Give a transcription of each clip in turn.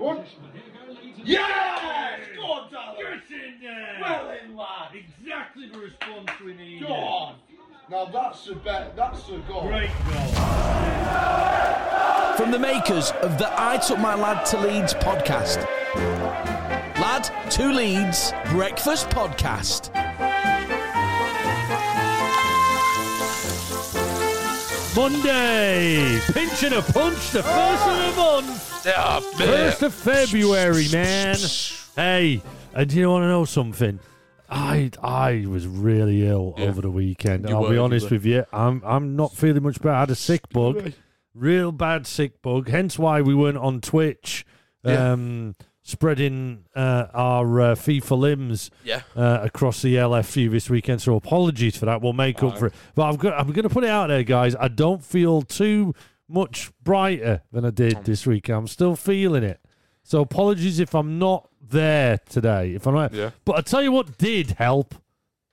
What? Yes! Go on, Dallas! Get in there! Well in, lad! exactly the response we needed. Go on! Now that's the bet. That's the goal. Great goal. From the makers of the I Took My Lad to Leeds podcast. Lad to Leeds Breakfast Podcast. Monday, pinching a punch, the first of the month, first of February, man. Hey, and do you want to know something? I I was really ill Yeah. over the weekend. You I'll were, be you honest were. with you. I'm I'm not feeling much better. I had a sick bug, real bad sick bug. Hence why we weren't on Twitch, Yeah. um, spreading uh, our uh, FIFA limbs Yeah. uh, across the LFU this weekend. So apologies for that. We'll make up for it. But I've got, I'm going to put it out there, guys. I don't feel too much brighter than I did this week. I'm still feeling it. So apologies if I'm not there today. If I'm not, Yeah. but I tell you what did help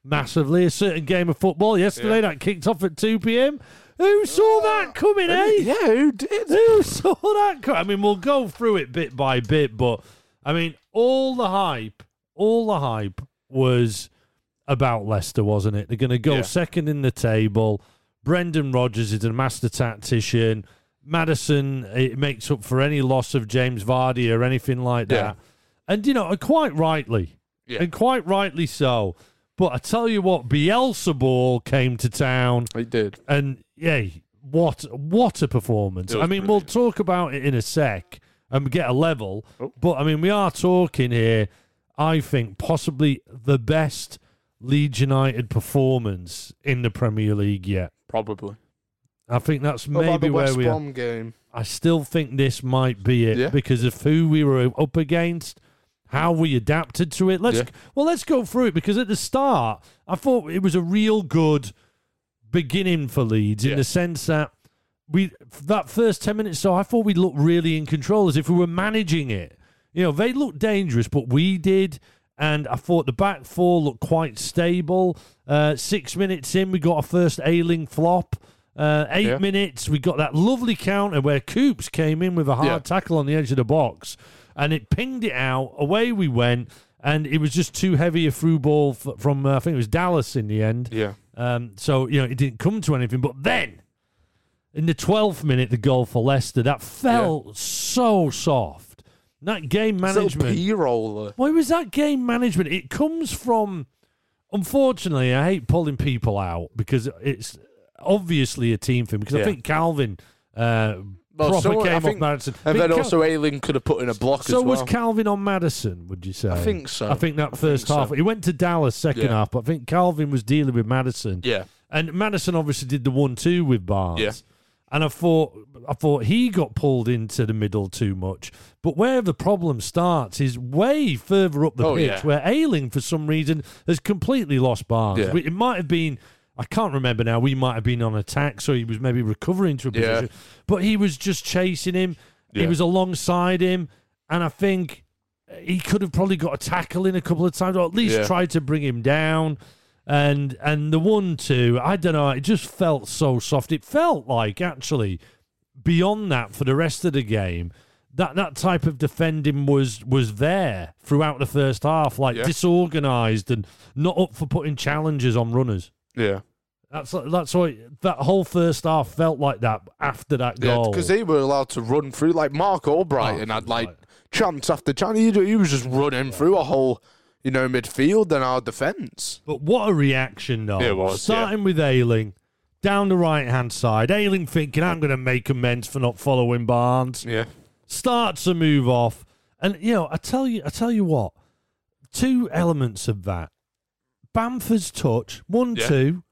massively. A certain game of football yesterday that kicked off at 2 p.m. Who saw that coming, eh? Yeah, who did? Who saw that? co- I mean, we'll go through it bit by bit, but I mean, all the hype, all the hype was about Leicester, wasn't it? They're going to go Yeah. second in the table. Brendan Rodgers is a master tactician. Maddison it makes up for any loss of James Vardy or anything like that. Yeah. And you know, quite rightly, Yeah. and quite rightly so. But I tell you what, Bielsa ball came to town. He did. And yeah, what what a performance! I mean, brilliant. we'll talk about it in a sec and get a level. Oh. But I mean, we are talking here. I think possibly the best Leeds United performance in the Premier League yet. Probably. I think that's What about maybe the where West we are. Brom game? I still think this might be it Yeah. because of who we were up against, how we adapted to it. Let's Yeah. well, let's go through it because at the start I thought it was a real good beginning for Leeds in Yeah. the sense that we that first ten minutes. So I thought we looked really in control as if we were managing it. You know, they looked dangerous, but we did. And I thought the back four looked quite stable. Uh, six minutes in, we got our first Ayling flop. Uh, eight Yeah. minutes, we got that lovely counter where Coops came in with a hard Yeah. tackle on the edge of the box, and it pinged it out. Away we went, and it was just too heavy a through ball f- from uh, I think it was Dallas in the end. Yeah. Um, so you know it didn't come to anything. But then, in the twelfth minute, the goal for Leicester that felt so soft. That game management. P roller. Why was that game management? It comes from, unfortunately, I hate pulling people out because it's obviously a team thing. Because I think Calvin uh, Well, proper someone- came off think- Maddison. And then Cal- also Ayling could have put in a block so as well. was Calvin on Maddison? Would you say? I think so. I think that I first think half. so. He went to Dallas second Yeah. half, but I think Calvin was dealing with Maddison. yeah. And Maddison obviously did the one-two with Barnes. Yeah. And I thought, I thought he got pulled into the middle too much. But where the problem starts is way further up the Oh, pitch, yeah. where Ayling, for some reason, has completely lost Barnes. Yeah. It might have been, I can't remember now. We might have been on attack, so he was maybe recovering to a Yeah. position. But he was just chasing him. He was alongside him, and I think he could have probably got a tackle in a couple of times, or at least Yeah. tried to bring him down. And and the one two, I don't know, it just felt so soft. It felt like actually beyond that for the rest of the game, that that type of defending was was there throughout the first half, like Yeah. disorganized and not up for putting challenges on runners. Yeah. That's that's what that whole first half felt like that after that Yeah, goal. because they were allowed to run through. Like Mark Albright oh, and Oh, had like right. chance after chance. He, he was just running through a whole, you know, midfield than our defence. But what a reaction, though. It was, Starting with Ayling, down the right hand side. Ayling thinking, I'm going to make amends for not following Barnes. Yeah. Starts to move off. And, you know, I tell you, I tell you what, two elements of that. Bamford's touch, one, Yeah. two,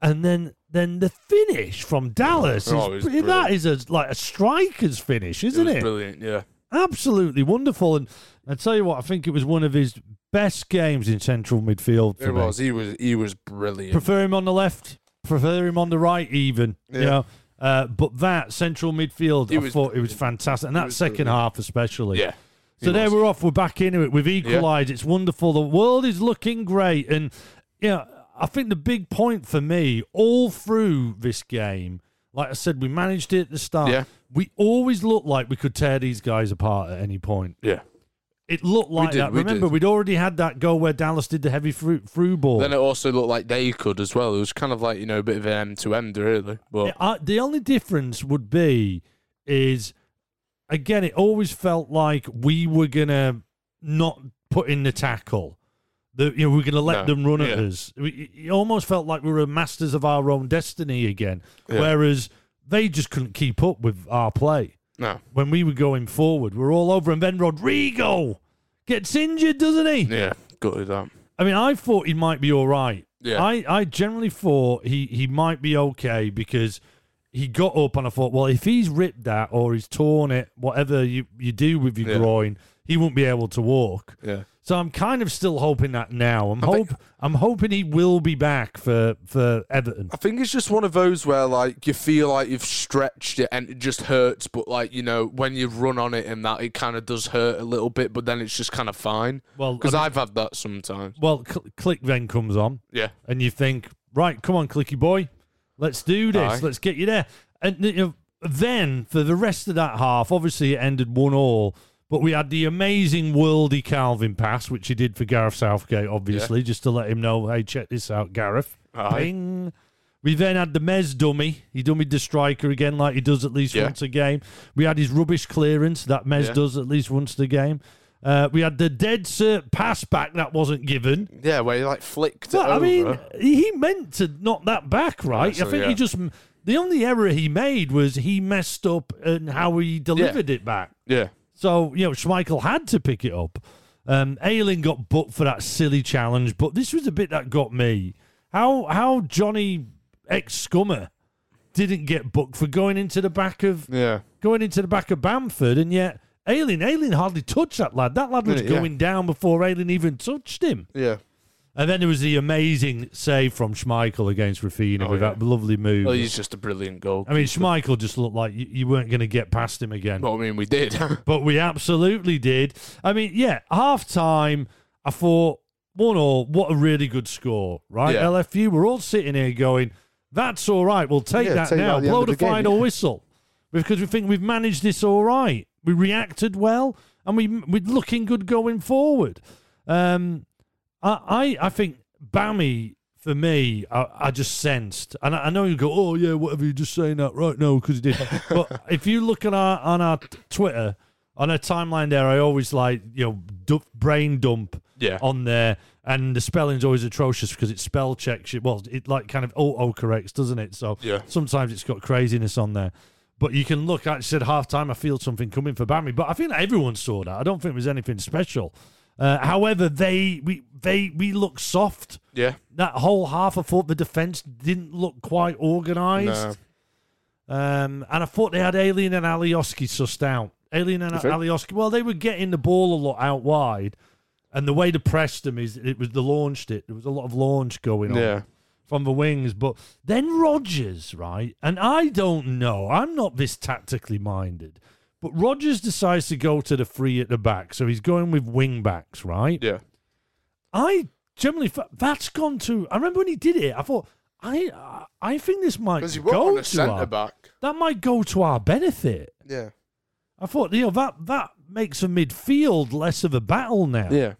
and then then the finish from Dallas. Oh, is, Oh, that is a, like a striker's finish, isn't it it? brilliant. Yeah. Absolutely wonderful. And I tell you what, I think it was one of his best games in central midfield. For It me. was. He was. He was brilliant. Prefer him on the left. Prefer him on the right, even. You Yeah. know, uh, but that central midfield, He I was thought it was fantastic, and that second brilliant. half especially. yeah. So there was. we're off. We're back into it. We've equalised. It's wonderful. The world is looking great, and you know, I think the big point for me all through this game, Like I said, we managed it at the start. Yeah. We always looked like we could tear these guys apart at any point. Yeah. It looked like did, that. we Remember, did. we'd already had that goal where Dallas did the heavy through, through ball. Then it also looked like they could as well. It was kind of like you know a bit of an end to end really. But Uh, the only difference would be is again, it always felt like we were gonna not put in the tackle. The, you know, we are going to let No, them run at us. We- It almost felt like we were masters of our own destiny again, Yeah. whereas they just couldn't keep up with our play. No, When we were going forward, we are all over, and then Rodrigo gets injured, doesn't he? yeah, gutted that. I mean, I thought he might be all right. Yeah. I, I generally thought he, he might be okay because he got up and I thought, well, if he's ripped that or he's torn it, whatever you, you do with your Yeah. groin, he won't be able to walk. Yeah, So I'm kind of still hoping that now. I'm I hope think- I'm hoping he will be back for, for Everton. I think it's just one of those where like you feel like you've stretched it and it just hurts, but like you know when you run on it and that it kind of does hurt a little bit, but then it's just kind of fine. Well, Because I mean- I've had that sometimes. Well, cl- Klich then comes on. Yeah, and you think, right, come on, Clicky boy, let's do this, Aye. let's get you there. And you know, then for the rest of that half, obviously it ended one all, but we had the amazing worldy Calvin pass, which he did for Gareth Southgate, obviously, just to let him know, hey, check this out, Gareth. We then had the Mez dummy. He dummied the striker again, like he does at least Yeah. once a game. We had his rubbish clearance that Mez Yeah. does at least once a game. Uh, we had the dead cert pass back that wasn't given. yeah, where he like flicked Well, I mean, he meant to knock that back, right? Right, so, I think yeah. he just the only error he made was he messed up and how he delivered it back. yeah, So you know, Schmeichel had to pick it up. Um, Ayling got booked for that silly challenge, but this was a bit that got me. How how Johnny ex Scummer didn't get booked for going into the back of yeah, going into the back of Bamford, and yet Ayling Ayling hardly touched that lad. That lad was Yeah. going down before Ayling even touched him. yeah. And then there was the amazing save from Schmeichel against Raphinha Oh, with yeah. that lovely move. Well, he's just a brilliant goal. I mean, Schmeichel just looked like you, you weren't going to get past him again. Well, I mean, we did. But we absolutely did. I mean, yeah, half time, I thought, one all, what a really good score, right? Yeah. LFU, we're all sitting here going, that's all right. We'll take Yeah, that take now. at the Blow the, of the game, final yeah. whistle because we think we've managed this all right. We reacted well and we, we're looking good going forward. Um, I, I, I think Bammy, for me, I, I just sensed, and I, I know you go, oh yeah, whatever, you're just saying that right now because he did. but if you look at our on our Twitter, on our timeline there, I always like you know du- brain dump Yeah. on there, and the spelling's always atrocious because it spell checks it. Well, it like kind of auto corrects, doesn't it? So Yeah. sometimes it's got craziness on there. But you can look. I said half time. I feel something coming for Bammy, but I think everyone saw that. I don't think it was anything special. Uh, however, they we they we look soft. yeah. That whole half, I thought the defense didn't look quite organised. Um, and I thought they had Ayling and Alioski sussed out. Ayling and? Alioski, well, they were getting the ball a lot out wide. And the way to press them is it was the launched it. There was a lot of launch going on Yeah. from the wings. But then Rodgers, right? And I don't know. I'm not this tactically minded. But Rodgers decides to go to the free at the back. So he's going with wing backs, right? Yeah. I generally that's gone to. I remember when he did it. I thought I I- think this might Because he go on to our, back. that might go to our benefit. Yeah. I thought you know that that makes a midfield less of a battle now. Yeah.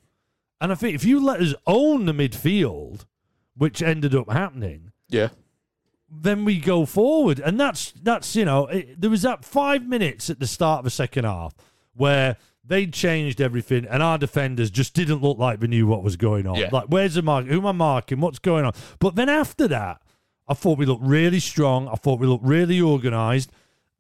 And I think if you let us own the midfield, which ended up happening, Yeah. Then we go forward, and that's that's you know it, there was that five minutes at the start of the second half where they changed everything, and our defenders just didn't look like they knew what was going on. Yeah. Like, where's the mark? Who am I marking? What's going on? But then after that, I thought we looked really strong. I thought we looked really organised.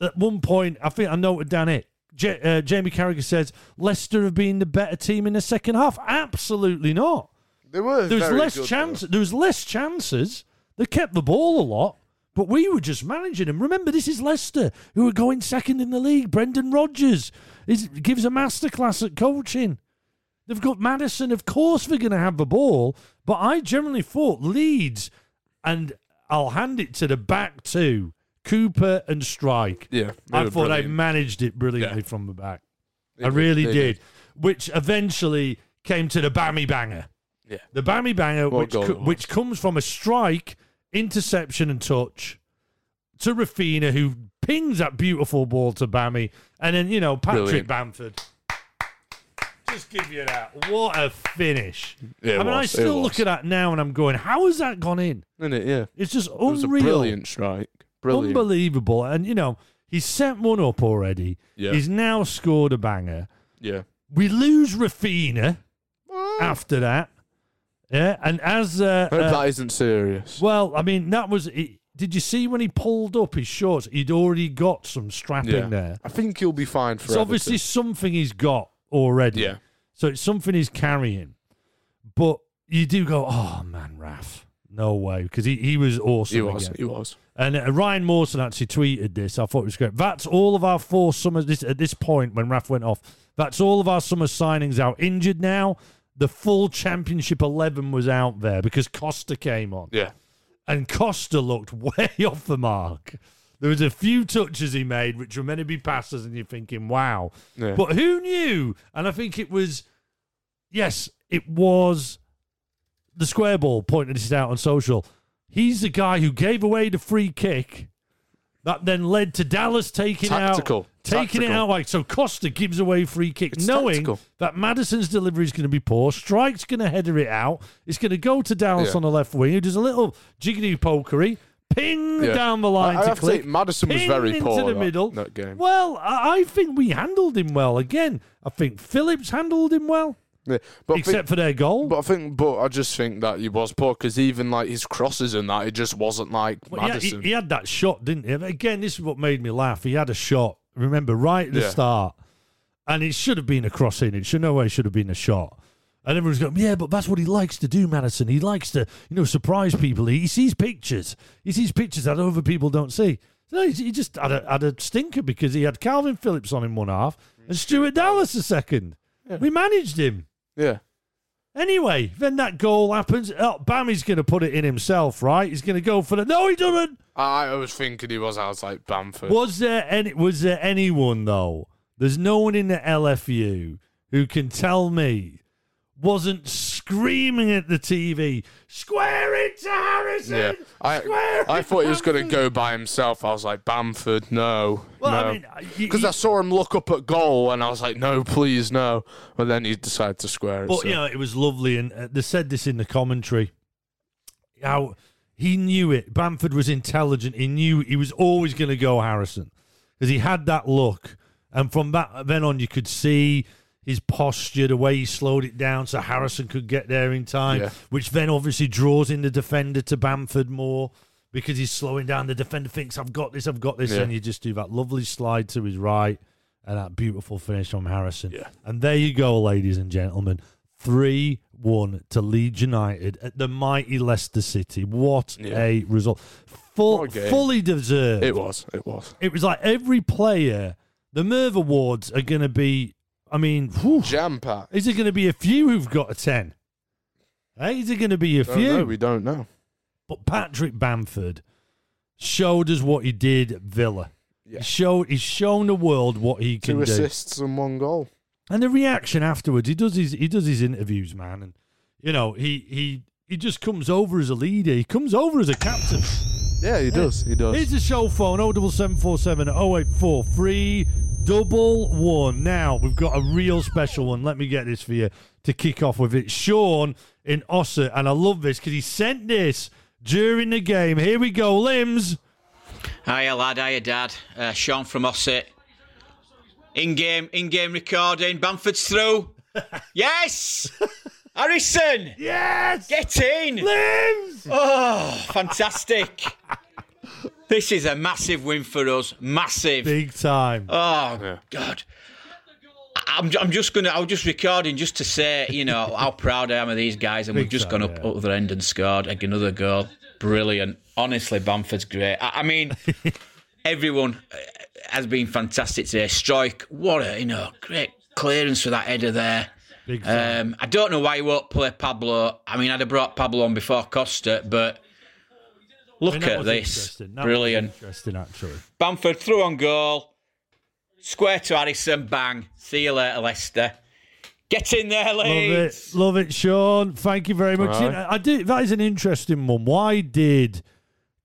At one point, I think I noted down it. J- uh, Jamie Carragher says Leicester have been the better team in the second half. Absolutely not. They were. There was less chance. though. There was less chances. They kept the ball a lot, but we were just managing them. Remember, this is Leicester, who are going second in the league. Brendan Rodgers is gives a masterclass at coaching. They've got Maddison. Of course, they're going to have the ball, but I generally thought Leeds, and I'll hand it to the back two, Cooper and Struijk. Yeah. I thought brilliant. they managed it brilliantly Yeah. from the back. They I did, really they did. Which eventually came to the Bammy Banger. Yeah. The Bammy Banger, What which, co- which comes from a strike, interception, and touch to Raphinha, who pings that beautiful ball to Bammy, and then you know Patrick Brilliant. Bamford. Just give you that. What a finish! Yeah, it I mean, I was, it still look at that now, and I'm going, "How has that gone in?" Isn't it? Yeah. It's just It was a unreal, brilliant strike. Brilliant. unbelievable. And you know, he's set one up already. Yeah. He's now scored a banger. yeah. We lose Raphinha after that. Yeah, and as uh, I hope uh, that isn't serious. well, I mean, that was. It, did you see when he pulled up his shorts? He'd already got some strapping Yeah. there. I think he'll be fine for It's obviously something he's got already. Yeah. So it's something he's carrying. But you do go, oh man, Raf, no way, because he, he was awesome. He was. again. He was. And uh, Ryan Mawson actually tweeted this. I thought it was great. That's all of our four summers this, at this point when Raf went off. That's all of our summer signings out injured now. The full championship 11 was out there because Costa came on. Yeah. And Costa looked way off the mark. There was a few touches he made which were meant to be passes, and you're thinking, wow. Yeah. But who knew? And I think it was, yes, it was the square ball pointed this out on social. He's the guy who gave away the free kick that then led to Dallas taking Tactical. out taking it Tactical. out like so Costa gives away free kick It's knowing tactical. that Maddison's delivery is going to be poor Struijk's going to header it out it's going to go to Dallas Yeah. on the left wing who does a little jiggity pokery ping Yeah. down the line I, I to have to click say, Maddison was ping very into poor the that- middle that game. well I, I think we handled him well again I think Phillips handled him well Yeah. But I except think, for their goal but I think, but I just think that he was poor because even like his crosses and that, it just wasn't like Well, yeah, he, Maddison. he had that shot, didn't he? Again, this is what made me laugh. He had a shot, remember, right at the Yeah. start. And it should have been a crossing. It should no way should have been a shot. And everyone's going, yeah, but that's what he likes to do, Maddison. He likes to, you know, surprise people. He, he sees pictures. He sees pictures that other people don't see. So he, he just had a, had a stinker because he had Calvin Phillips on in one half mm. and Stuart Dallas a second. We managed him. yeah. Anyway, then that goal happens. Oh, Bammy's going to put it in himself, right? He's going to go for the. No, he doesn't. I, I was thinking he was. I was like Bamford. Was there any? Was there anyone though? There's no one in the LFU who can tell me wasn't screaming at the TV, "Square it to Harrison!" Yeah, I I thought he was going to go by himself. I was like Bamford, no, Well, no. I mean, because I saw him look up at goal, and I was like, no, please, no. But then he decided to square it. But so- you know, it was lovely, and uh, they said this in the commentary. How he knew it. Bamford was intelligent. He knew he was always going to go Harrison because he had that look, and from that then on, you could see his posture, the way he slowed it down, so Harrison could get there in time. Yeah. Which then obviously draws in the defender to Bamford more. Because he's slowing down, the defender thinks, "I've got this, I've got this," Yeah. and you just do that lovely slide to his right, and that beautiful finish from Harrison. Yeah. And there you go, ladies and gentlemen. 3 1 to Leeds United at the mighty Leicester City. What Yeah. a result. Full, fully deserved. it was, it was It was like every player, the Merv Awards are going to be, I mean, jam packed. is it going to be a few who've got a 10? Hey, is it going to be a Don't few? know, we don't know. But Patrick Bamford showed us what he did at Villa. Yeah. He showed, he's shown the world what he can Two do. assists and one goal. And the reaction afterwards, he does his he does his interviews, man, and you know he he he just comes over as a leader. He comes over as a captain. Yeah, he does. He does. Here's the show phone: 07747 0843 double one. Now we've got a real special one. Let me get this for you to kick off with it. Sean in Ossett, and I love this because he sent this during the game. Here we go, limbs. Hiya lad, hiya dad. Uh, Sean from Ossett. In game, in game recording. Bamford's through. yes! Harrison! Yes, Get in! limbs. Oh, fantastic. This is a massive win for us. Massive. Big time. Oh, Yeah. God. I'm, I'm just gonna. I was just recording just to say, you know, how proud I am of these guys, and Big we've just time, gone up yeah. other end and scored like, another goal. Brilliant. Honestly, Bamford's great. I, I mean, everyone uh, has been fantastic today. Struijk, what a you know, great clearance for that header there. Um, I don't know why he won't play Pablo. I mean, I'd have brought Pablo on before Costa, but I look mean, at this. interesting. That was Brilliant. interesting, actually. Bamford through on goal. Square to Harrison, bang. See you later, Leicester. Get in there, Love Leeds. it, love it, Sean. Thank you very much. Aye. You know, I did. That is an interesting one. Why did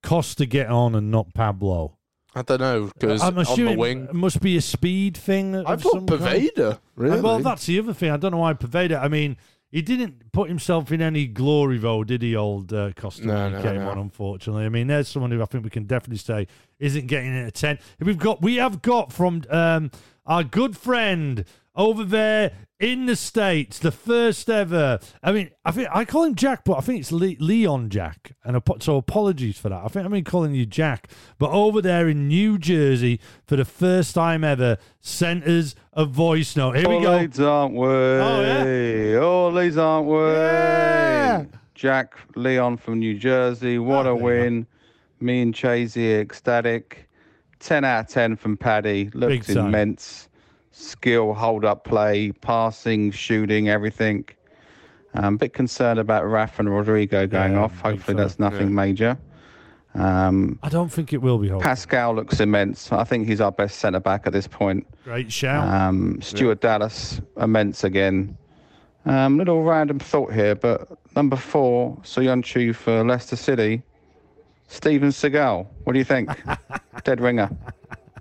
Costa get on and not Pablo? I don't know because I'm on the assuming wing. it must be a speed thing. I of thought some kind. Poveda. Really? Well, that's the other thing. I don't know why Poveda. I mean, he didn't put himself in any glory, though, did he, old uh, Costa? No, when he no, came no. on, unfortunately. I mean, there's someone who I think we can definitely say isn't getting in a ten. We've got, we have got from um, our good friend over there in the states, the first ever. I mean, I think I call him Jack, but I think it's Le- Leon Jack, and so apologies for that. I think I've been calling you Jack, but over there in New Jersey for the first time ever, sent us a voice note. Here we go. Leeds aren't we? yeah? All Leeds aren't we? Yeah. Jack Leon from New Jersey. What Ah, a win. Me and Chasey ecstatic. 10 out of 10 from Paddy. Looks immense. Skill, hold up play, passing, shooting, everything. I'm a bit concerned about Raf and Rodrigo going Yeah, off. Hopefully, time. that's nothing Yeah. major. Um, I don't think it will be. Hope. Pascal looks immense. I think he's our best centre back at this point. Great shout. Um, Stuart Dallas, immense again. Um, little random thought here, but number four, Soyuncu for Leicester City, Steven Seagal. What do you think? Dead ringer.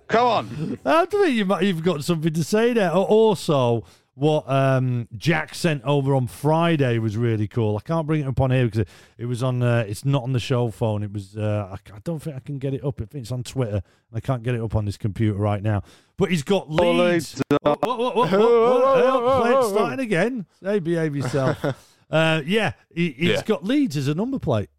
Come on. I don't think you might, you've got something to say there. Also, what um, Jack sent over on Friday was really cool. I can't bring it up on here because it, it was on. Uh, it's not on the show phone. It was. Uh, I, I don't think I can get it up. I think it's on Twitter. I can't get it up on this computer right now. But he's got Leeds. oh, play it starting again. Hey, behave yourself. uh, yeah, he, he's Yeah. got Leeds as a number plate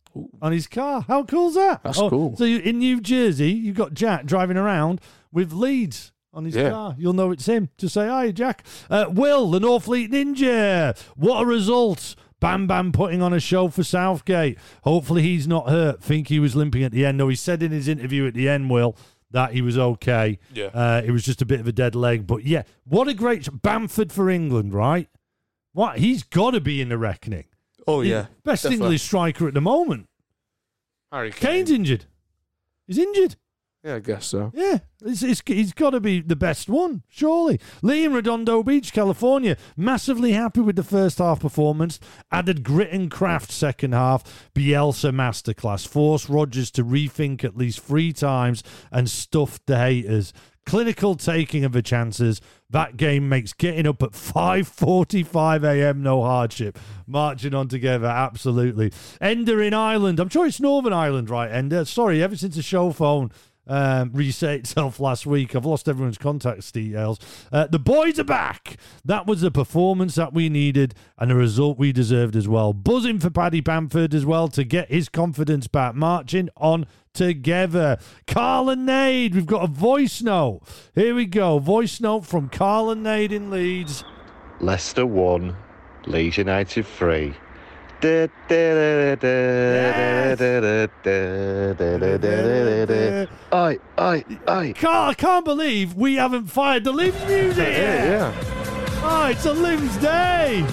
on his car. How cool's that? That's Oh, cool. So you, in New Jersey, you've got Jack driving around with Leeds on his Yeah. car. You'll know it's him. Just say, hi, Jack. Uh, Will, the Northfleet Ninja. What a result. Bam Bam putting on a show for Southgate. Hopefully he's not hurt. Think he was limping at the end. No, he said in his interview at the end, Will, that he was okay. Yeah. Uh, it was just a bit of a dead leg. But yeah, what a great Bamford for England, right? What? He's got to be in the reckoning. Oh yeah, Best Definitely. English striker at the moment. Harry Kane. Kane's injured. He's injured. Yeah, I guess so. Yeah, it's, it's, he's got to be the best one, surely. Lee in Redondo Beach, California, massively happy with the first half performance. Added grit and craft second half. Bielsa masterclass. Forced Rodgers to rethink at least three times and stuffed the haters. Clinical taking of the chances. That game makes getting up at 5.45 a.m. no hardship. Marching on together, absolutely. Ender in Ireland. I'm sure it's Northern Ireland, right, Ender? Sorry, ever since the show phone um, reset itself last week. I've lost everyone's contact details. Uh, the boys are back. That was the performance that we needed and the result we deserved as well. Buzzing for Paddy Bamford as well to get his confidence back. Marching on together. Carl and Nade, we've got a voice note. Here we go. Voice note from Carl and Nade in Leeds. Leicester 1, Leeds United 3. Yes! Aye, aye, aye. Carl, I can't believe we haven't fired the Limbs music yet. Yeah, Oh, it's a Limbs Day.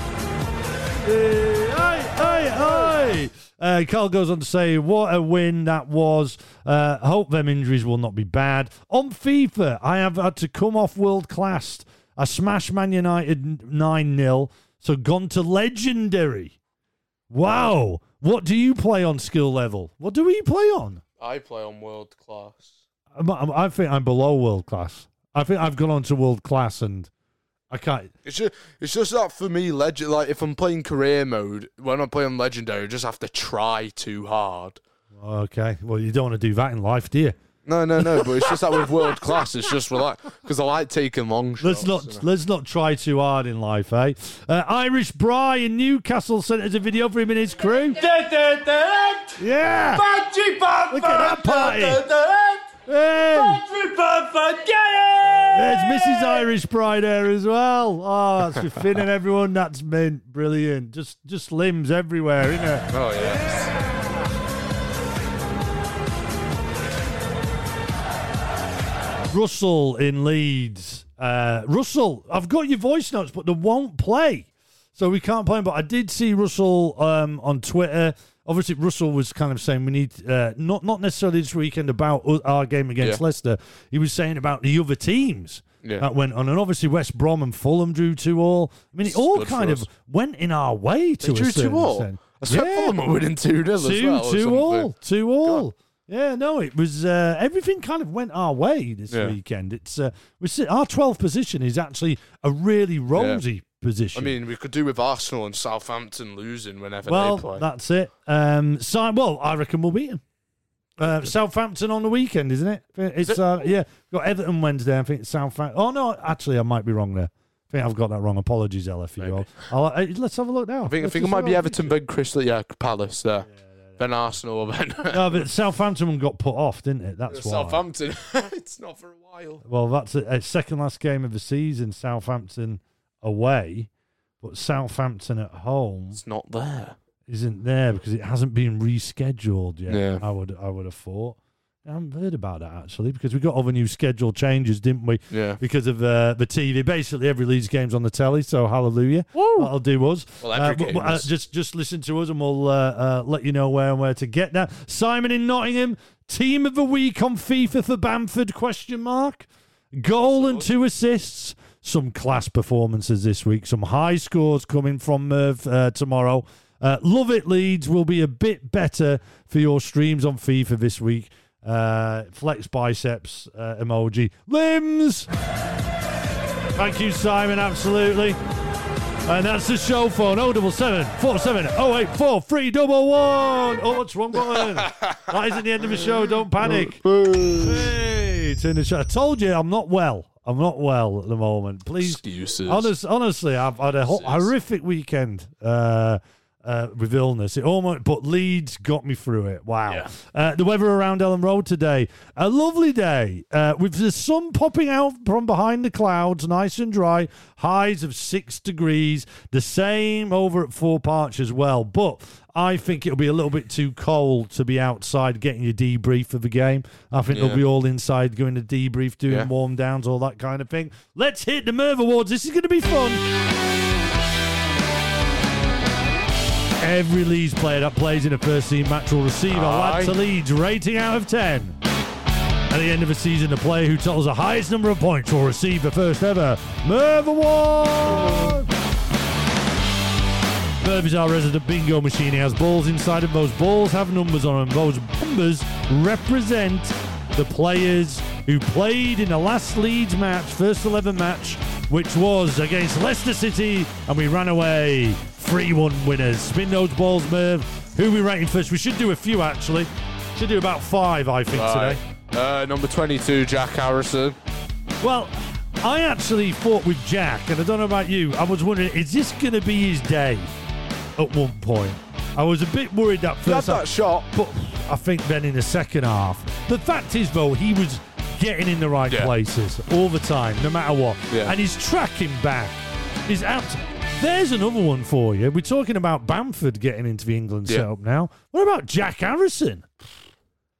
Uh, aye, aye, aye. Uh, Carl goes on to say, "What a win that was! Uh, hope them injuries will not be bad." On FIFA, I have had to come off world class. I smashed Man United nine 0 so gone to legendary. Wow, what do you play on skill level? What do we play on? I play on world class. I'm- I'm- I think I'm below world class. I think I've gone on to world class, and I can't. It's just, it's just that for me, legend. Like if I'm playing career mode, when I'm playing legendary, I just have to try too hard. Okay, well, you don't want to do that in life, do you? No, no, no. but it's just that with world class, it's just like because I like taking long shots. Let's not you know. let's not try too hard in life, eh? Uh, Irish Bry in Newcastle sent us a video for him and his crew. Yeah, Look at that party. Hey, there's Mrs. Irish Bry there as well. Oh, that's for Finn and everyone. That's mint, brilliant. Just just limbs everywhere, isn't it? Oh yeah. Russell in Leeds. Uh, Russell, I've got your voice notes, but they won't play. So we can't play them. But I did see Russell um, on Twitter. Obviously, Russell was kind of saying we need, uh, not not necessarily this weekend about our game against Yeah. Leicester. He was saying about the other teams Yeah. that went on. And obviously, West Brom and Fulham drew two all. I mean, it It's all kind of us. went in our way to They drew two all. extent. I said Yeah. Fulham were winning two 0 as Two, well. two all, two all. Yeah, no, it was uh, everything kind of went our way this Yeah. weekend. It's uh, we sit, our 12th position is actually a really rosy position. I mean, we could do with Arsenal and Southampton losing whenever well, they play. that's it. Um, so, well, I reckon we'll beat them. Uh, Southampton on the weekend, isn't it? It's it? uh, yeah, got Everton Wednesday. I think it's Southampton. Oh no, actually, I might be wrong there. I think I've got that wrong. Apologies, Ella, for you all. I'll, uh, let's have a look now. I think I think it might be Everton, then Crystal, yeah, Palace there, then Arsenal, then No, but Southampton got put off, didn't it? That's why. Southampton. it's not for a while. Well, that's a, a second last game of the season. Southampton away, but Southampton at home It's not there. isn't there because it hasn't been rescheduled yet. Yeah. I would I would have thought. I haven't heard about that actually because we got other new schedule changes, didn't we? Yeah. Because of uh, the TV. Basically, every Leeds game's on the telly, so hallelujah. That'll do us. Well, every Uh, but- but, uh, just just listen to us, and we'll uh, uh, let you know where and where to get that. Simon in Nottingham, team of the week on FIFA for Bamford? Question mark. Goal and two assists. Some class performances this week. Some high scores coming from Merv uh, tomorrow. Uh, love it, Leeds will be a bit better for your streams on FIFA this week. Uh, flex biceps uh, emoji. Limbs. Thank you, Simon. Absolutely. And that's the show phone 077 47 084 311. Oh, what's wrong button? that isn't the end of the show. Don't panic. Hey, it's in the show. I told you I'm not well. I'm not well at the moment. Please. Excuses. Honest, honestly, I've had a ho- horrific weekend uh, uh, with illness. It almost, but Leeds got me through it. Wow. Yeah. Uh, the weather around Elland Road today, a lovely day uh, with the sun popping out from behind the clouds, nice and dry. Highs of six degrees. The same over at Thorp Arch as well, but. I think it'll be a little bit too cold to be outside getting your debrief of the game. I think they'll be all inside doing the debrief, doing Yeah. warm downs, all that kind of thing. Let's hit the Merv Awards. This is going to be fun. Every Leeds player that plays in a first team match will receive a lad to Leeds rating out of 10. At the end of the season, the player who totals the highest number of points will receive the first ever Merv Award. Merv is our resident bingo machine. He has balls inside him. Those balls have numbers on them. Those numbers represent the players who played in the last Leeds match, first 11 match, which was against Leicester City, and we ran away 3 1 winners. Spin those balls, Merv. Who are we rating first? We should do a few, actually. Should do about five, I think, Right. today. Uh, number 22, Jack Harrison. Well, I actually fought with Jack, and I don't know about you, I was wondering, is this going to be his day at one point? I was a bit worried that He had first half, shot. but I think then in the second half, the fact is, though, he was getting in the right Yeah. places all the time, no matter what. Yeah. And he's tracking back. He's out. There's another one for you. We're talking about Bamford getting into the England Yeah. setup now. What about Jack Harrison?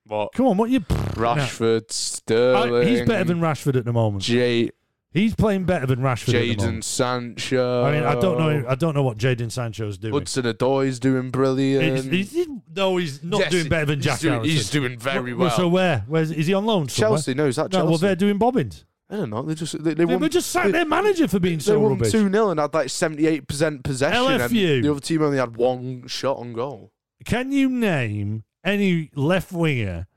What? Come on, what you? Rashford, I- Sterling. he's better than Rashford at the moment. J- He's playing better than Rashford Jadon. Sancho. I mean, I don't know. I don't know what Jadon Sancho's doing. Hudson-Odoi's doing brilliant. He's, he's, no, he's not Yes, doing better than he's Jack doing, He's doing very Well, well. So where? Where's is he on loan? somewhere? Chelsea, no, is that No, well, they're doing bobbins. I don't know. They just they, they They won. were just sacked their manager for being they so won rubbish. two 0 and had like seventy eight percent possession. LFU. And the other team only had one shot on goal. Can you name any left winger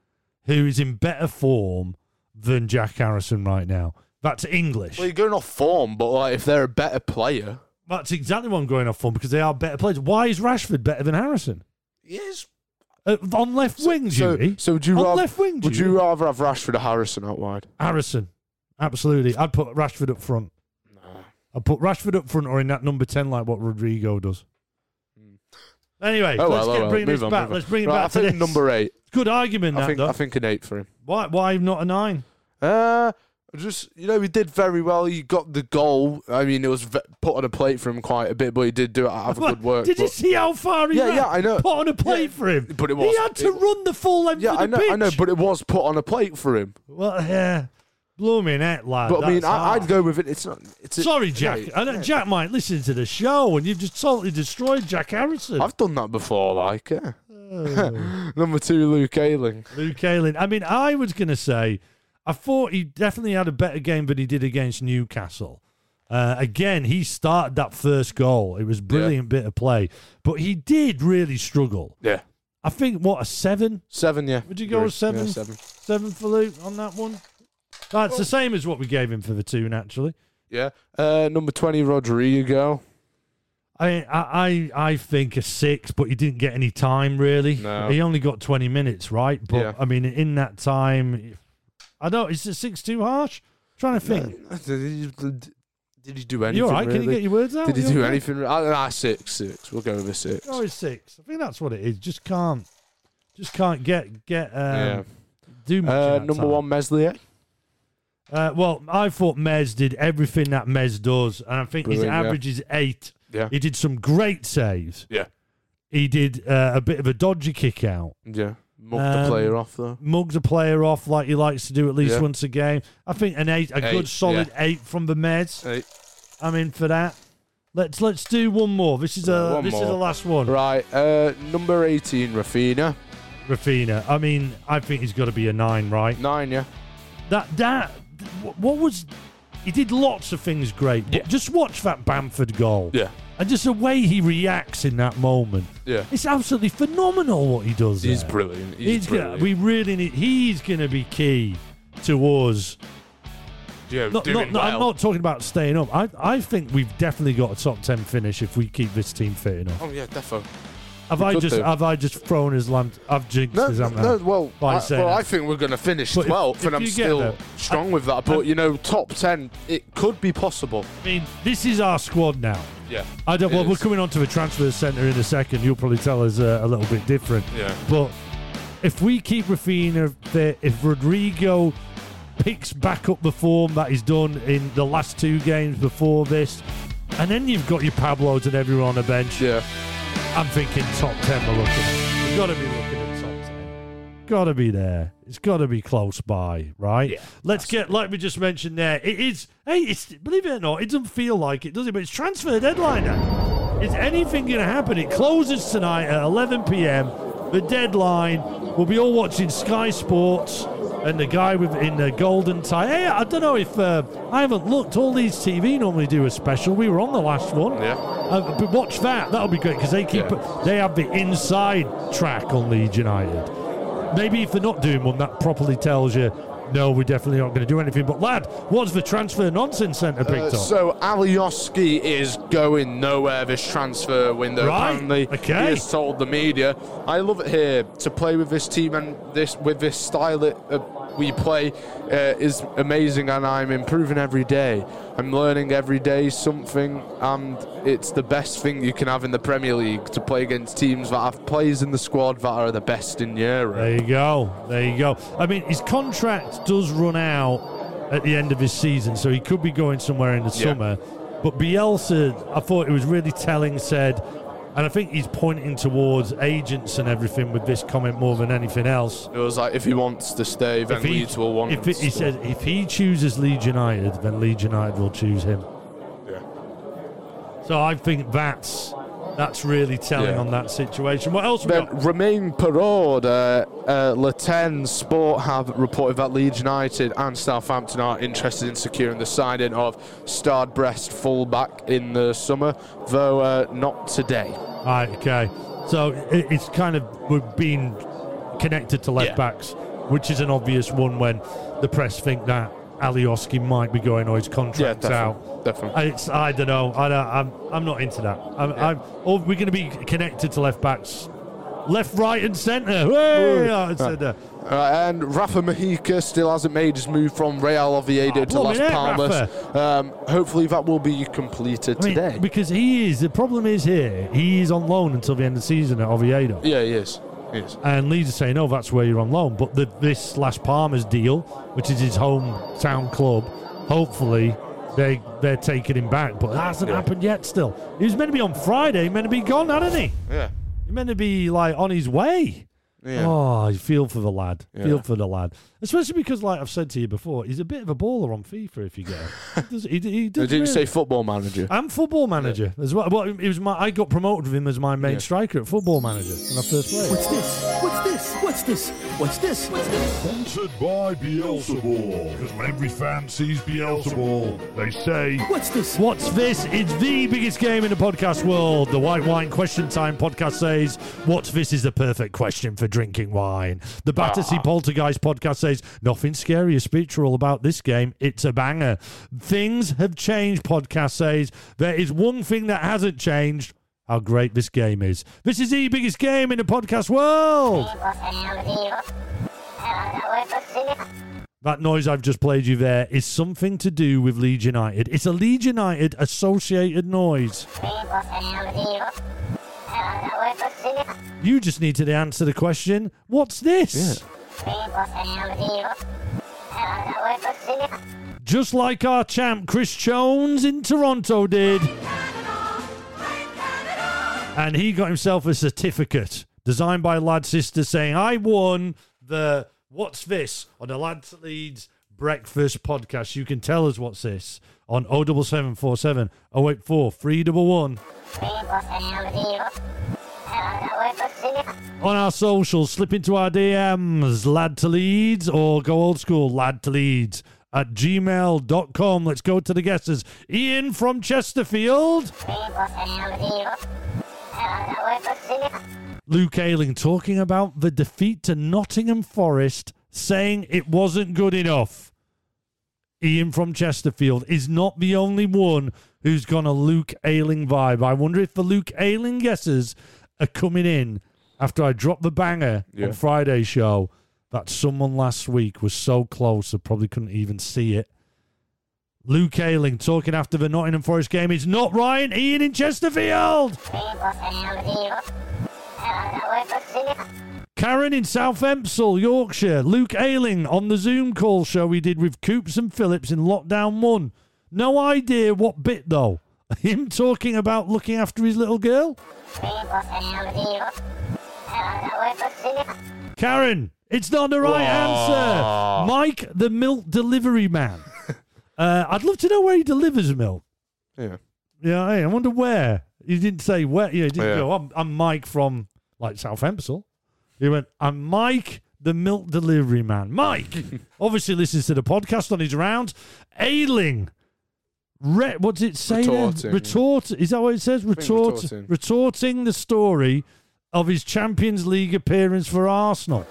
who is in better form than Jack Harrison right now? That's English. Well, you're going off form, but like if they're a better player, That's exactly what I'm going off on because they are better players. Why is Rashford better than Harrison? yes. Uh, on left wing, So, so would you on rather left wing, would Judy? you rather have Rashford or Harrison out wide? Harrison. Absolutely. I'd put Rashford up front. I'd put Rashford up front or in that number 10 like what Rodrigo does. Anyway, Oh let's get, well. bring Move this on, back. move on. Let's bring it Right, back I to think this. number eight. Good argument, I that, think though. I think an eight for him. Why, why not a nine? Uh, just you know, he did very well. He got the goal. I mean, it was ve- put on a plate for him quite a bit, but he did do it. Have a good work. Did you but- see how far he Yeah, ran? yeah, I know. Put on a plate Yeah, for him. but it was- He had to it- run the full length yeah, of the I know, pitch. I know, but it was put on a plate for him. Well, yeah. Blooming heck, lad. But I mean, that's I, hard. I'd go with it. It's not. It's a- Sorry, Jack. yeah, I know yeah. Jack might listen to the show, and you've just totally destroyed Jack Harrison. I've done that before, like yeah. Oh. Number two, Luke Ayling. Luke Ayling. I mean, I was going to say, I thought he definitely had a better game than he did against Newcastle. Uh, again, he started that first goal. It was a brilliant bit of play, but he did really struggle. Yeah. I think what a seven. Seven, yeah. Would you go Agree. with seven? Yeah, seven. Seven for Luke on that one. That's the same as what we gave him for the two, naturally. Yeah. Uh, number 20, Rodrigo. I, I I I think a six, but he didn't get any time really. No. He only got twenty minutes, right? But Yeah. I mean, in that time, I don't. Is the six too harsh? trying to think. Did he, do anything? you all right? Can you get your words out? Did he do okay? anything? Ah, ah, six, six. We'll go with a six. Oh, it's six. I think that's what it is. Just can't. Just can't get get um, yeah. do much. Uh, number time. one, Meslier. Uh, well, I thought Mez did everything that Mez does, and I think his Brilliant, yeah. average is eight. Yeah. He did some great saves. Yeah. He did uh, a bit of a dodgy kick out. Yeah. Mugged Um, the player off, though. Mugs a player off like he likes to do at least Yeah. once a game. I think an eight, a Eight, good solid eight from the Mez. Eight. I'm in for that. Let's let's do one more. This is a One this is more. the last one. Right. Uh, number 18, Raphinha. Raphinha. I mean, I think he's got to be a nine, right? Nine, yeah. That that what was he did lots of things great. Yeah. just watch that Bamford goal. Yeah. And just the way he reacts in that moment. Yeah. It's absolutely phenomenal what he does. He's there. brilliant. He's, gonna, brilliant. we really need. He's going to be key to us. yeah, Not, doing not, not- I'm not talking about staying up. I, I think we've definitely got a top ten finish if we keep this team fit enough. Oh, yeah, defo. Have I just do. have I just thrown his lamp? I've jinxed No, his lamp no, well, I, well. I think we're going to finish But 12th, if and I'm still there- strong with that. But, you know, top 10, it could be possible. I mean, this is our squad now. Yeah. I don't. Well, we're coming on to the transfer centre in a second. You'll probably tell us uh, a little bit different. Yeah. But if we keep Raphinha fit, if Rodrigo picks back up the form that he's done in the last two games before this, and then you've got your Pablos and everyone on the bench, Yeah. I'm thinking top 10 we're looking at. We've got to be looking at top 10. Got to be there. It's got to be close by, right? Yeah, Let's get, like we just mentioned there, it is, hey, it's believe it or not, it doesn't feel like it, does it? But it's transfer deadline now. Is anything going to happen? It closes tonight at 11 p.m. The deadline. We'll be all watching Sky Sports and the guy with in the golden tie. Hey, I don't know if uh, I haven't looked. All these TV normally do a special. We were on the last one. Yeah. Uh, but watch that. That'll be great because they keep Yeah. they have the inside track on Leeds United. Maybe if they're not doing one, that properly tells you. No, we're definitely not going to do anything. But lad, what's the transfer nonsense centre picked Uh, up? so Alioski is going nowhere this transfer window. Right, Apparently, okay. he has told the media, "I love it here to play with this team and this with this style that uh, we play uh, is amazing, and I'm improving every day. I'm learning every day something, and it's the best thing you can have in the Premier League to play against teams that have players in the squad that are the best in Europe." There you go. There you go. I mean, his contract does run out at the end of his season, so he could be going somewhere in the Yeah. summer. But Bielsa, I thought it was really telling, said, and I think he's pointing towards agents and everything with this comment more than anything else. It was like if he wants to stay, then If he, Leeds will want if him it, to he stay. said if he chooses Leeds United, then Leeds United will choose him. Yeah. So I think that's that's really telling Yeah. on that situation. What else we Then got? Romain Perraud, uh, uh, Le Ten Sport have reported that Leeds United and Southampton are interested in securing the signing of Stade Brest fullback in the summer, though uh, not today. Right, okay. So it, it's kind of we're being connected to left Yeah. backs, which is an obvious one when the press think that Alioski might be going or his Yeah, contract's out. definitely. definitely. It's I don't know. I don't, I'm I'm not into that. I'm, I'm oh, we're going to be connected to left backs, left, right, and centre. Hey, said that. Uh, and Rafa Mujica still hasn't made his move from Real Oviedo Oh, to Las Palmas. Um, hopefully that will be completed I mean, today. because he is the problem is here. He is on loan until the end of the season at Oviedo. yeah, he is. He is. And Leeds are saying, "Oh, that's where you're on loan." But the, this Las Palmas deal, which is his hometown club, hopefully they they're taking him back. But that hasn't Yeah. happened yet. Still, he was meant to be on Friday. he Meant to be gone, hadn't he? Yeah. He meant to be like on his way. Yeah. Oh, you feel for the lad. Feel for the lad. Especially because, like I've said to you before, he's a bit of a baller on FIFA. If you go, he does, he, he does didn't really- say football manager. I'm football manager as well. Well, it was my. I got promoted with him as my main Yeah. striker at football manager when I first played. What's this? What's this? What's this? What's this? What's this? Sponsored by Beelzebul. Because when every fan sees Beelzebul, they say, What's this? What's this? It's the biggest game in the podcast world. The White Wine Question Time podcast says, What's this is the perfect question for drinking wine. The Battersea ah. Poltergeist podcast says, Nothing scary or spiritual about this game. It's a banger. Things have changed, podcast says. There is one thing that hasn't changed. How great this game is. This is the biggest game in the podcast world. That noise I've just played you there is something to do with Leeds United. It's a Leeds United associated noise. You just need to answer the question what's this? Just like our champ Chris Jones in Toronto did. And he got himself a certificate designed by Lad Sister saying, I won the What's This on the Lads Leeds Breakfast podcast. You can tell us what's this on 07747 084 311. On our socials, slip into our DMs, lad to Leeds, or go old school, lad to Leeds at gmail.com. Let's go to the guesses. Ian from Chesterfield. Luke Ayling talking about the defeat to Nottingham Forest, saying it wasn't good enough. Ian from Chesterfield is not the only one who's gone a Luke Ayling vibe. I wonder if the Luke Ayling guesses are coming in after I dropped the banger Yeah. on Friday's show that someone last week was so close I probably couldn't even see it. Luke Ayling talking after the Nottingham Forest game. It's not Ryan Ian in Chesterfield. Karen in South Elmsall, Yorkshire. Luke Ayling on the Zoom call show we did with Coops and Phillips in lockdown one. No idea what bit though. Him talking about looking after his little girl. Karen, it's not the right answer. Mike, the milk delivery man. uh, I'd love to know where he delivers milk. Yeah. Yeah, hey, I wonder where. He didn't say where. Yeah, he didn't Yeah. go. I'm, I'm Mike from like South Elmsall. He went. I'm Mike, the milk delivery man. Mike obviously listens to the podcast on his rounds. Ayling. Re- what's it say? there? Retorting. Retort. Is that what it says? Retort. retorting. Retorting the story of his Champions League appearance for Arsenal.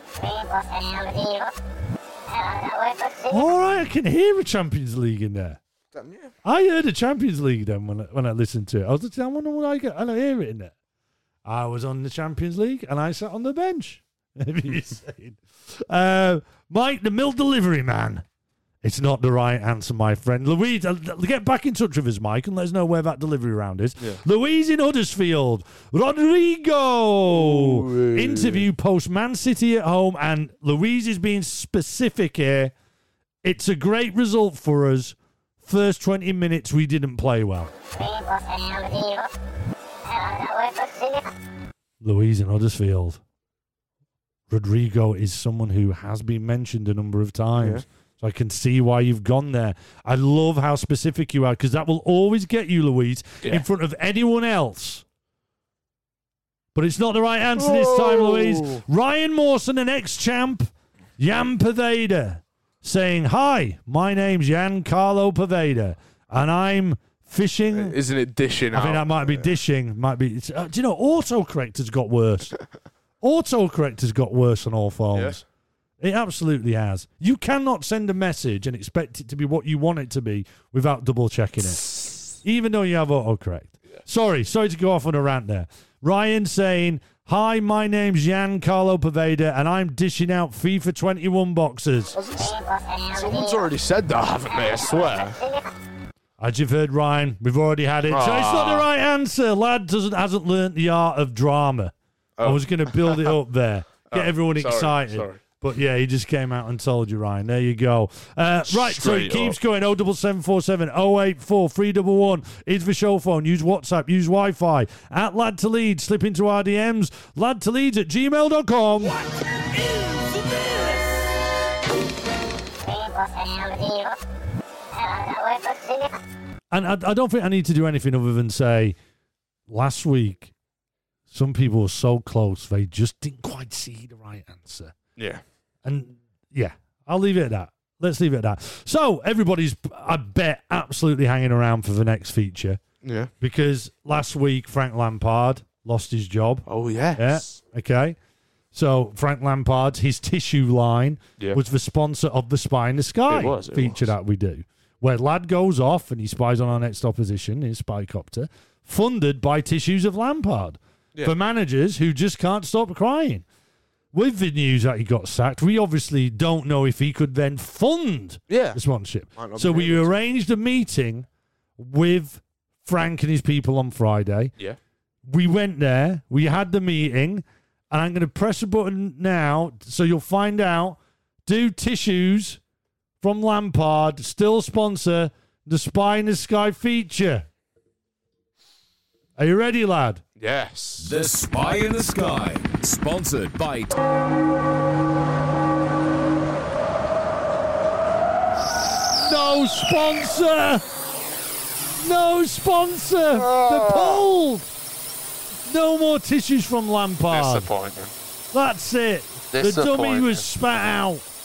All right, I can hear a Champions League in there. I heard a Champions League then when I, when I listened to it. I was like, I wonder what I get. And I hear it in there. I was on the Champions League and I sat on the bench. Uh, Mike, the milk delivery man. It's not the right answer, my friend. Louise, uh, get back in touch with us, Mike, and let us know where that delivery round is. Louise in Huddersfield. Rodrigo. Ooh. Interview post Man City at home. And Louise is being specific here. It's a great result for us. First 20 minutes, we didn't play well. Louise in Huddersfield. Rodrigo is someone who has been mentioned a number of times. So I can see why you've gone there. I love how specific you are because that will always get you, Louise, in front of anyone else. But it's not the right answer this time, Louise. Ryan Mawson, an ex champ, Ian Poveda, saying, Hi, my name's Ian Carlo Poveda, and I'm fishing. Isn't it dishing I out? think that might be dishing. Might be. Uh, do you know autocorrect has got worse? autocorrect has got worse on all phones. It absolutely has. You cannot send a message and expect it to be what you want it to be without double checking it, even though you have autocorrect. Sorry, sorry to go off on a rant there. Ryan saying, "Hi, my name's Ian Carlo Poveda, and I'm dishing out FIFA 21 boxes." Someone's already said that, haven't they? I swear. As you've heard, Ryan, we've already had it. So it's not the ah. right answer. Lad doesn't hasn't learnt the art of drama. I oh. was going to build it up there, get Oh, everyone sorry, excited. sorry. But yeah, he just came out and told you, Ryan. There you go. Uh, right, so it Straight keeps up. going. 07747 084 311 is the show phone. Use WhatsApp, use Wi Fi. At Lad to Lead, slip into our DMs. Lad to Leeds at gmail.com. And I, I don't think I need to do anything other than say last week, some people were so close, they just didn't quite see the right answer. Yeah. And yeah, I'll leave it at that. Let's leave it at that. So everybody's, I bet, absolutely hanging around for the next feature Yeah. because last week Frank Lampard lost his job. Oh yes. Yeah. Okay. So Frank Lampard, his tissue line Yeah. was the sponsor of the Spy in the Sky It was, it feature was. that we do, where lad goes off and he spies on our next opposition, his spycopter, funded by Tissues of Lampard Yeah. for managers who just can't stop crying. With the news that he got sacked, we obviously don't know if he could then fund Yeah. the sponsorship. So we arranged a meeting with Frank and his people on Friday Yeah. we went there, we had the meeting, and I'm going to press a button now so you'll find out do tissues from Lampard still sponsor the Spy in the Sky feature? Are you ready, lad? Yes. The Spy in the Sky, sponsored by No sponsor! No sponsor! They're ah. pulled! No more tissues from Lampard. Disappointing. That's it. The dummy Disappointing. was spat out.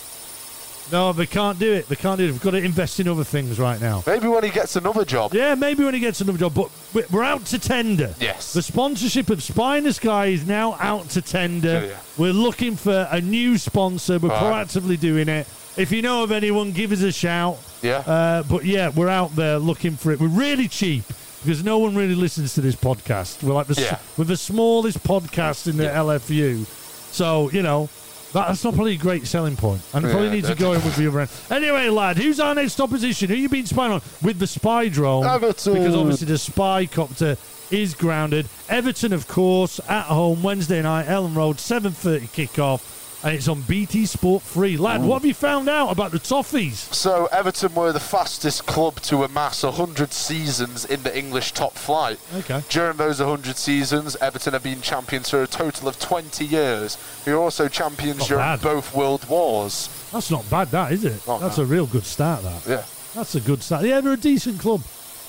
No, they can't do it. They can't do it. We've got to invest in other things right now. Maybe when he gets another job. Yeah, maybe when he gets another job, but we- we're out to tender. Yes. The sponsorship of Spy in the Sky is now out to tender. Yeah. We're looking for a new sponsor. We're Right. proactively doing it. If you know of anyone, give us a shout. Yeah. Uh, but yeah, we're out there looking for it. We're really cheap because no one really listens to this podcast. We're like the, s- Yeah. we're the smallest podcast in the LFU. So, you know, that's not probably a great selling point. And probably Yeah, need to go in with the other end. Anyway, lad, who's our next opposition? Who you been spying on? With the spy drone. Everton. Because obviously the spy copter is grounded. Everton, of course, at home Wednesday night, Elland Road, 7.30 kickoff. And it's on BT Sport Free. Lad, oh. what have you found out about the Toffees? So Everton were the fastest club to amass 100 seasons in the English top flight. Okay. During those 100 seasons, Everton have been champions for a total of 20 years. They were also champions Not during bad. both world wars. That's not bad, that, is it? Not That's bad. a real good start, that. Yeah. That's a good start. Yeah, they're a decent club.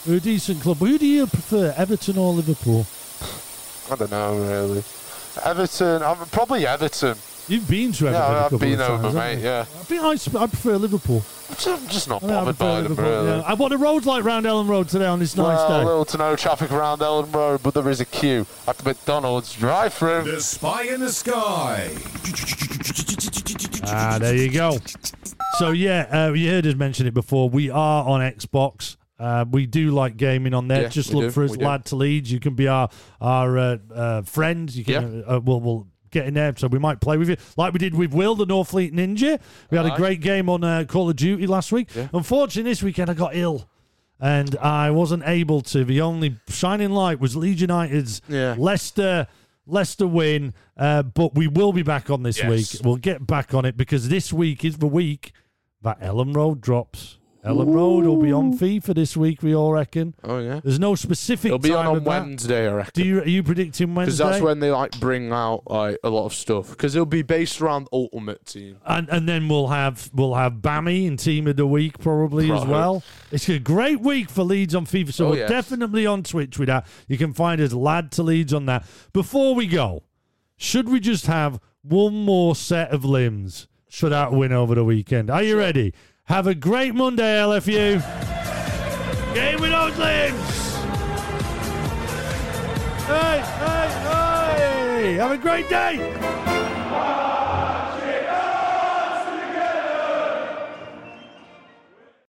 They're a decent club. But who do you prefer, Everton or Liverpool? I don't know really. Everton, I'm probably Everton. You've been to Everton Yeah, I've couple been of times, over, haven't mate. you? Yeah, I think I, sp- I prefer Liverpool. I'm just not I think I bothered prefer by them really. yeah. And what the road's like round Elland Road today on this nice well, day? little to no traffic around Elland Road, but there is a queue at the McDonald's drive-through. The Spy in the Sky. Ah, there you go. So yeah, uh, you heard us mention it before. We are on Xbox. Uh, we do like gaming on there. Yeah, Just look do, for us, lad to Leeds. You can be our our uh, uh, friend. You can. Uh, we'll, we'll get in there, so we might play with you, like we did with Will, the Northfleet Ninja. We had a great game on uh, Call of Duty last week. Yeah. Unfortunately, this weekend I got ill. And I wasn't able to. The only shining light was Leeds United's Yeah. Leicester Leicester win. Uh, but we will be back on this Yes. week. We'll get back on it because this week is the week that Elland Road drops. Elland Road will be on FIFA this week, we all reckon. Oh yeah, There's no specific it'll be time on on. Wednesday, I reckon. Do you are you predicting Wednesday? Because that's when they like bring out like a lot of stuff. Because it'll be based around Ultimate Team. and and then we'll have we'll have Bammy in team of the week probably as well. It's a great week for Leeds on FIFA, so Oh, we're yes. definitely on Twitch with that. You can find us lad to Leeds on that. Before we go, should we just have one more set of limbs for that win over the weekend? Are you ready? Have a great Monday, LFU. Game with those limbs. Hey, hey, hey! Have a great day.